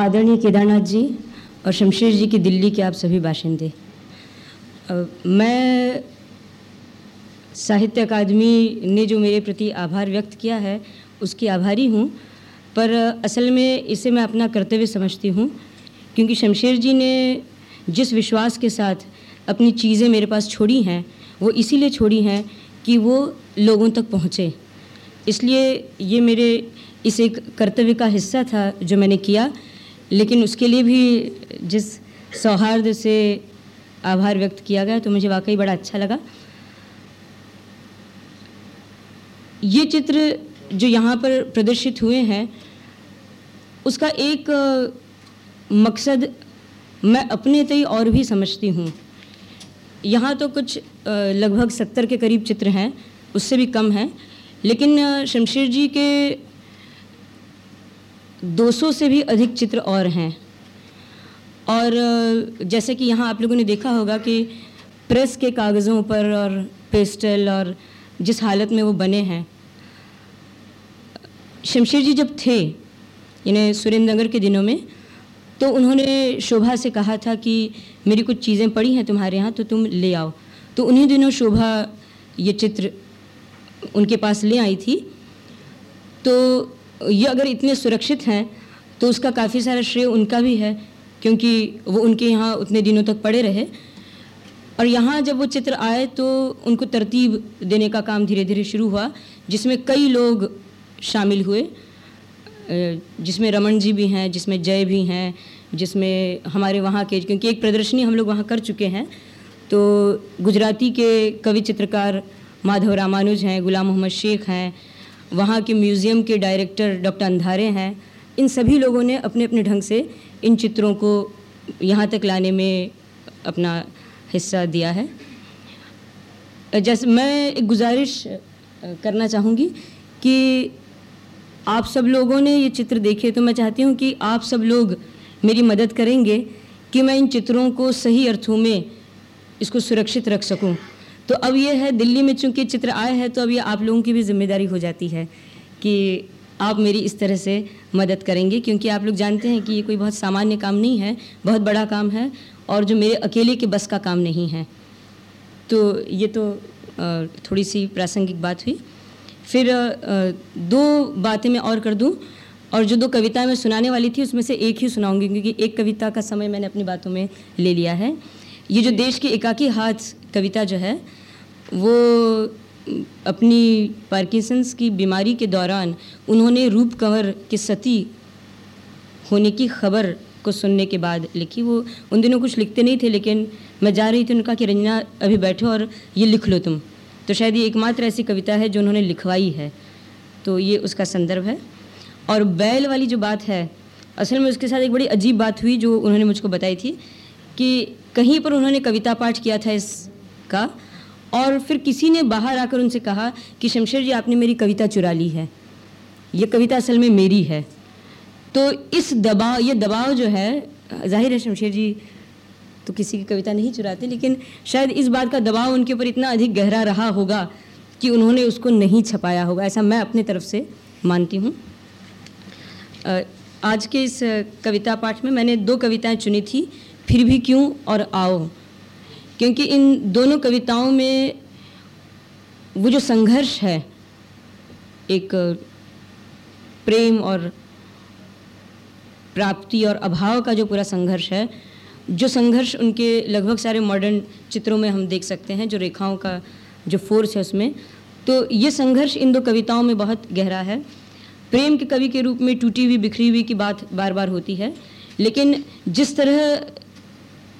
आदरणीय केदारनाथ जी और शमशेर जी की दिल्ली के आप सभी बाशिंदे। मैं साहित्य अकादमी ने जो मेरे प्रति आभार व्यक्त किया है, उसकी आभारी हूँ। पर असल में इसे मैं अपना कर्तव्य समझती हूँ, क्योंकि शमशेर जी ने जिस विश्वास के साथ अपनी चीज़ें मेरे पास छोड़ी हैं, वो इसीलिए छोड़ी हैं कि वो लोगों तक पहुँचे। इसलिए ये मेरे इस एक कर्तव्य का हिस्सा था जो मैंने किया। लेकिन उसके लिए भी जिस सौहार्द से आभार व्यक्त किया गया तो मुझे वाकई बड़ा अच्छा लगा। ये चित्र जो यहाँ पर प्रदर्शित हुए हैं, उसका एक मकसद मैं अपने तय और भी समझती हूँ। यहाँ तो कुछ लगभग सत्तर के करीब चित्र हैं, उससे भी कम हैं, लेकिन शमशेर जी के 200 से भी अधिक चित्र और हैं। और जैसे कि यहाँ आप लोगों ने देखा होगा कि प्रेस के कागज़ों पर और पेस्टल और जिस हालत में वो बने हैं। शमशेर जी जब थे यानी सुरेंद्र नगर के दिनों में तो उन्होंने शोभा से कहा था कि मेरी कुछ चीज़ें पड़ी हैं तुम्हारे यहाँ तो तुम ले आओ। तो उन्हीं दिनों शोभा ये चित्र उनके पास ले आई थी। तो ये अगर इतने सुरक्षित हैं तो उसका काफ़ी सारा श्रेय उनका भी है, क्योंकि वो उनके यहाँ उतने दिनों तक पड़े रहे। और यहाँ जब वो चित्र आए तो उनको तरतीब देने का काम धीरे धीरे शुरू हुआ, जिसमें कई लोग शामिल हुए। जिसमें रमन जी भी हैं, जिसमें जय भी हैं, जिसमें हमारे वहाँ के, क्योंकि एक प्रदर्शनी हम लोग वहाँ कर चुके हैं। तो गुजराती के कवि चित्रकार माधव रामानुज हैं, गुलाम मोहम्मद शेख हैं वहाँ के म्यूज़ियम के डायरेक्टर डॉक्टर अंधारे हैं। इन सभी लोगों ने अपने अपने ढंग से इन चित्रों को यहाँ तक लाने में अपना हिस्सा दिया है। जैसे मैं एक गुजारिश करना चाहूँगी कि आप सब लोगों ने ये चित्र देखे तो मैं चाहती हूँ कि आप सब लोग मेरी मदद करेंगे कि मैं इन चित्रों को सही अर्थों में इसको सुरक्षित रख सकूँ। तो अब ये है, दिल्ली में चूँकि चित्र आए हैं तो अब ये आप लोगों की भी ज़िम्मेदारी हो जाती है कि आप मेरी इस तरह से मदद करेंगे, क्योंकि आप लोग जानते हैं कि ये कोई बहुत सामान्य काम नहीं है, बहुत बड़ा काम है, और जो मेरे अकेले के बस का काम नहीं है। तो ये तो थोड़ी सी प्रासंगिक बात हुई। फिर दो बातें मैं और कर दूँ, और जो दो कविताएँ मैं सुनाने वाली थी, उसमें से एक ही सुनाऊँगी, क्योंकि एक कविता का समय मैंने अपनी बातों में ले लिया है। ये जो देश की एकाकी हाथ कविता जो है वो, अपनी पार्किसंस की बीमारी के दौरान उन्होंने रूप कंवर के सती होने की खबर को सुनने के बाद लिखी। वो उन दिनों कुछ लिखते नहीं थे, लेकिन मैं जा रही थी, उनका कि, रंजना, अभी बैठो और ये लिख लो तुम। तो शायद ये एकमात्र ऐसी कविता है जो उन्होंने लिखवाई है। तो ये उसका संदर्भ है। और बैल वाली जो बात है, असल में उसके साथ एक बड़ी अजीब बात हुई जो उन्होंने मुझको बताई थी कि कहीं पर उन्होंने कविता पाठ किया था इसका और फिर किसी ने बाहर आकर उनसे कहा कि शमशेर जी, आपने मेरी कविता चुरा ली है। ये कविता असल में मेरी है। तो इस दबाव, ये दबाव जो है, ज़ाहिर है शमशेर जी तो किसी की कविता नहीं चुराते, लेकिन शायद इस बात का दबाव उनके ऊपर इतना अधिक गहरा रहा होगा कि उन्होंने उसको नहीं छपाया होगा, ऐसा मैं अपने तरफ़ से मानती हूँ। आज के इस कविता पाठ में मैंने दो कविताएँ चुनी थी, फिर भी क्यों और आओ? क्योंकि इन दोनों कविताओं में वो जो संघर्ष है, एक प्रेम और प्राप्ति और अभाव का जो पूरा संघर्ष है, जो संघर्ष उनके लगभग सारे मॉडर्न चित्रों में हम देख सकते हैं, जो रेखाओं का जो फोर्स है उसमें तो ये संघर्ष इन दो कविताओं में बहुत गहरा है। प्रेम के कवि के रूप में टूटी हुई, बिखरी हुई की बात बार बार होती है, लेकिन जिस तरह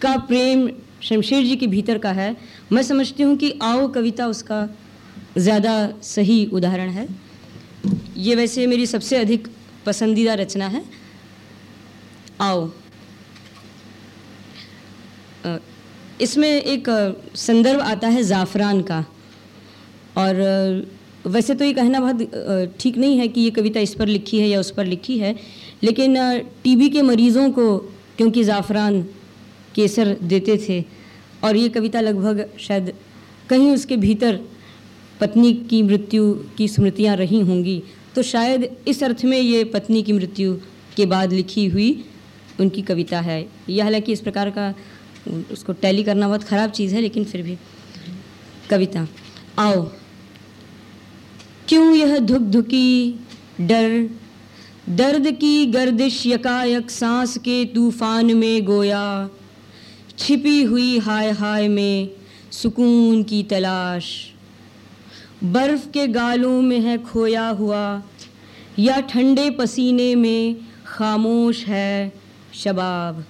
का प्रेम शमशेर जी के भीतर का है। मैं समझती हूँ कि आओ कविता उसका ज़्यादा सही उदाहरण है। ये वैसे मेरी सबसे अधिक पसंदीदा रचना है। आओ। इसमें एक संदर्भ आता है ज़ाफ़रान का। और वैसे तो ये कहना बहुत ठीक नहीं है कि ये कविता इस पर लिखी है या उस पर लिखी है, लेकिन टीबी के मरीज़ों को, क्योंकि ज़ाफ़रान केसर देते थे। और ये कविता लगभग शायद कहीं उसके भीतर पत्नी की मृत्यु की स्मृतियाँ रही होंगी। तो शायद इस अर्थ में ये पत्नी की मृत्यु के बाद लिखी हुई उनकी कविता है। यह हालाँकि इस प्रकार का उसको टैली करना बहुत ख़राब चीज़ है, लेकिन फिर भी कविता। आओ, क्यों यह धुक धुकी डर? दर्द की गर्दिश यकायक सांस के तूफ़ान में गोया। छिपी हुई हाय हाय में सुकून की तलाश। बर्फ़ के गालों में है खोया हुआ, या ठंडे पसीने में खामोश है शबाब।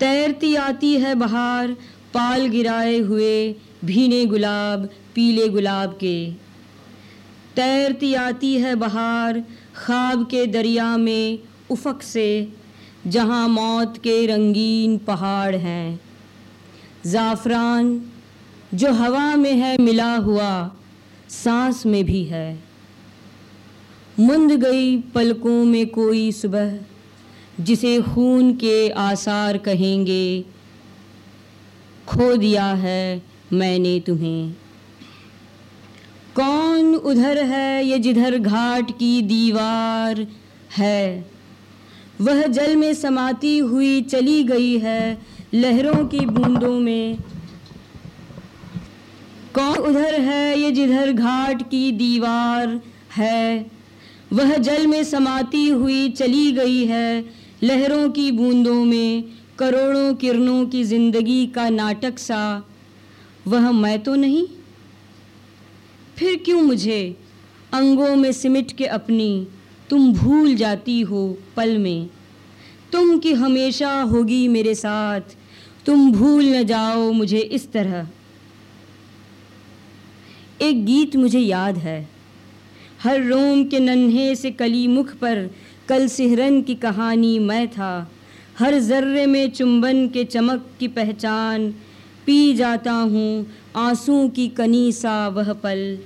तैरती आती है बहार, पाल गिराए हुए भीने गुलाब, पीले गुलाब के। तैरती आती है बहार ख्वाब के दरिया में उफक से जहाँ मौत के रंगीन पहाड़ हैं। ज़ाफ़रान, जो हवा में है, मिला हुआ सांस में भी है। मुंद गई पलकों में कोई सुबह, जिसे खून के आसार कहेंगे, खो दिया है मैंने तुम्हें। कौन उधर है ये जिधर घाट की दीवार है? वह जल में समाती हुई चली गई है लहरों की बूंदों में। कौन उधर है ये जिधर घाट की दीवार है? वह जल में समाती हुई चली गई है लहरों की बूंदों में, करोड़ों किरणों की ज़िंदगी का नाटक सा। वह मैं तो नहीं? फिर क्यों मुझे अंगों में सिमट के अपनी तुम भूल जाती हो पल में। तुम कि हमेशा होगी मेरे साथ। तुम भूल न जाओ मुझे इस तरह। एक गीत मुझे याद है। हर रोम के नन्हे से कली मुख पर कल सिहरन की कहानी मैं था। हर जर्रे में चुंबन के चमक की पहचान। पी जाता हूँ आँसू की कनी सा वह पल।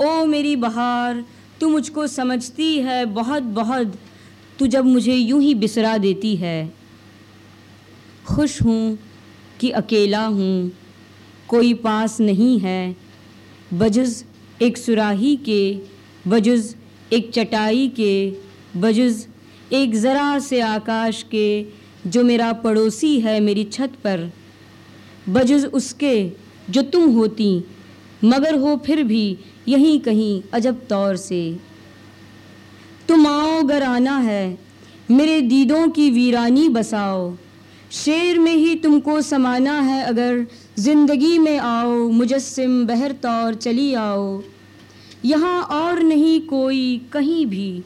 ओ मेरी बहार, तू मुझको समझती है बहुत बहुत, तू जब मुझे यूँ ही बिसरा देती है। खुश हूँ कि अकेला हूँ, कोई पास नहीं है। बजुज़ एक सुराही के, बजुज़ एक चटाई के, बजुज़ एक ज़रा से आकाश के, जो मेरा पड़ोसी है मेरी छत पर। बजुज़ उसके, जो तुम होती, मगर हो फिर भी यहीं कहीं अजब तौर से। तुम आओ अगर आना है, मेरे दीदों की वीरानी बसाओ। शेर में ही तुमको समाना है, अगर ज़िंदगी में आओ, मुजस्सिम बहर तौर चली आओ। यहाँ और नहीं कोई, कहीं भी,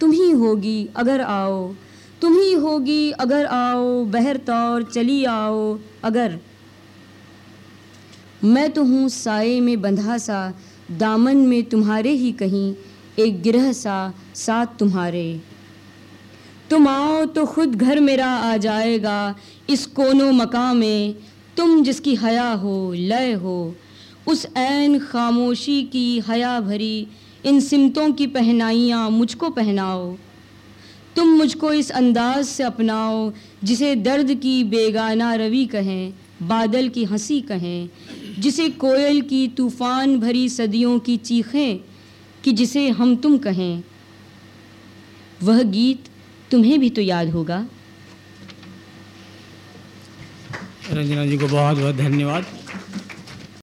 तुम ही होगी, अगर आओ। तुम ही होगी, अगर आओ, बहर तौर चली आओ, अगर। मैं तो हूँ साए में बंधा सा दामन में तुम्हारे ही कहीं एक गिरह सा साथ तुम्हारे। तुम आओ तो खुद घर मेरा आ जाएगा, इस कोनो मकाम। में तुम जिसकी हया हो, लय हो, उस ऐन खामोशी की हया भरी, इन सिमतों की पहनाइयाँ मुझको पहनाओ। तुम मुझको इस अंदाज से अपनाओ, जिसे दर्द की बेगाना रवि कहें। बादल की हँसी कहें, जिसे कोयल की तूफ़ान भरी सदियों की चीखें, कि जिसे हम तुम कहें। वह गीत तुम्हें भी तो याद होगा। रंजना जी को बहुत बहुत धन्यवाद।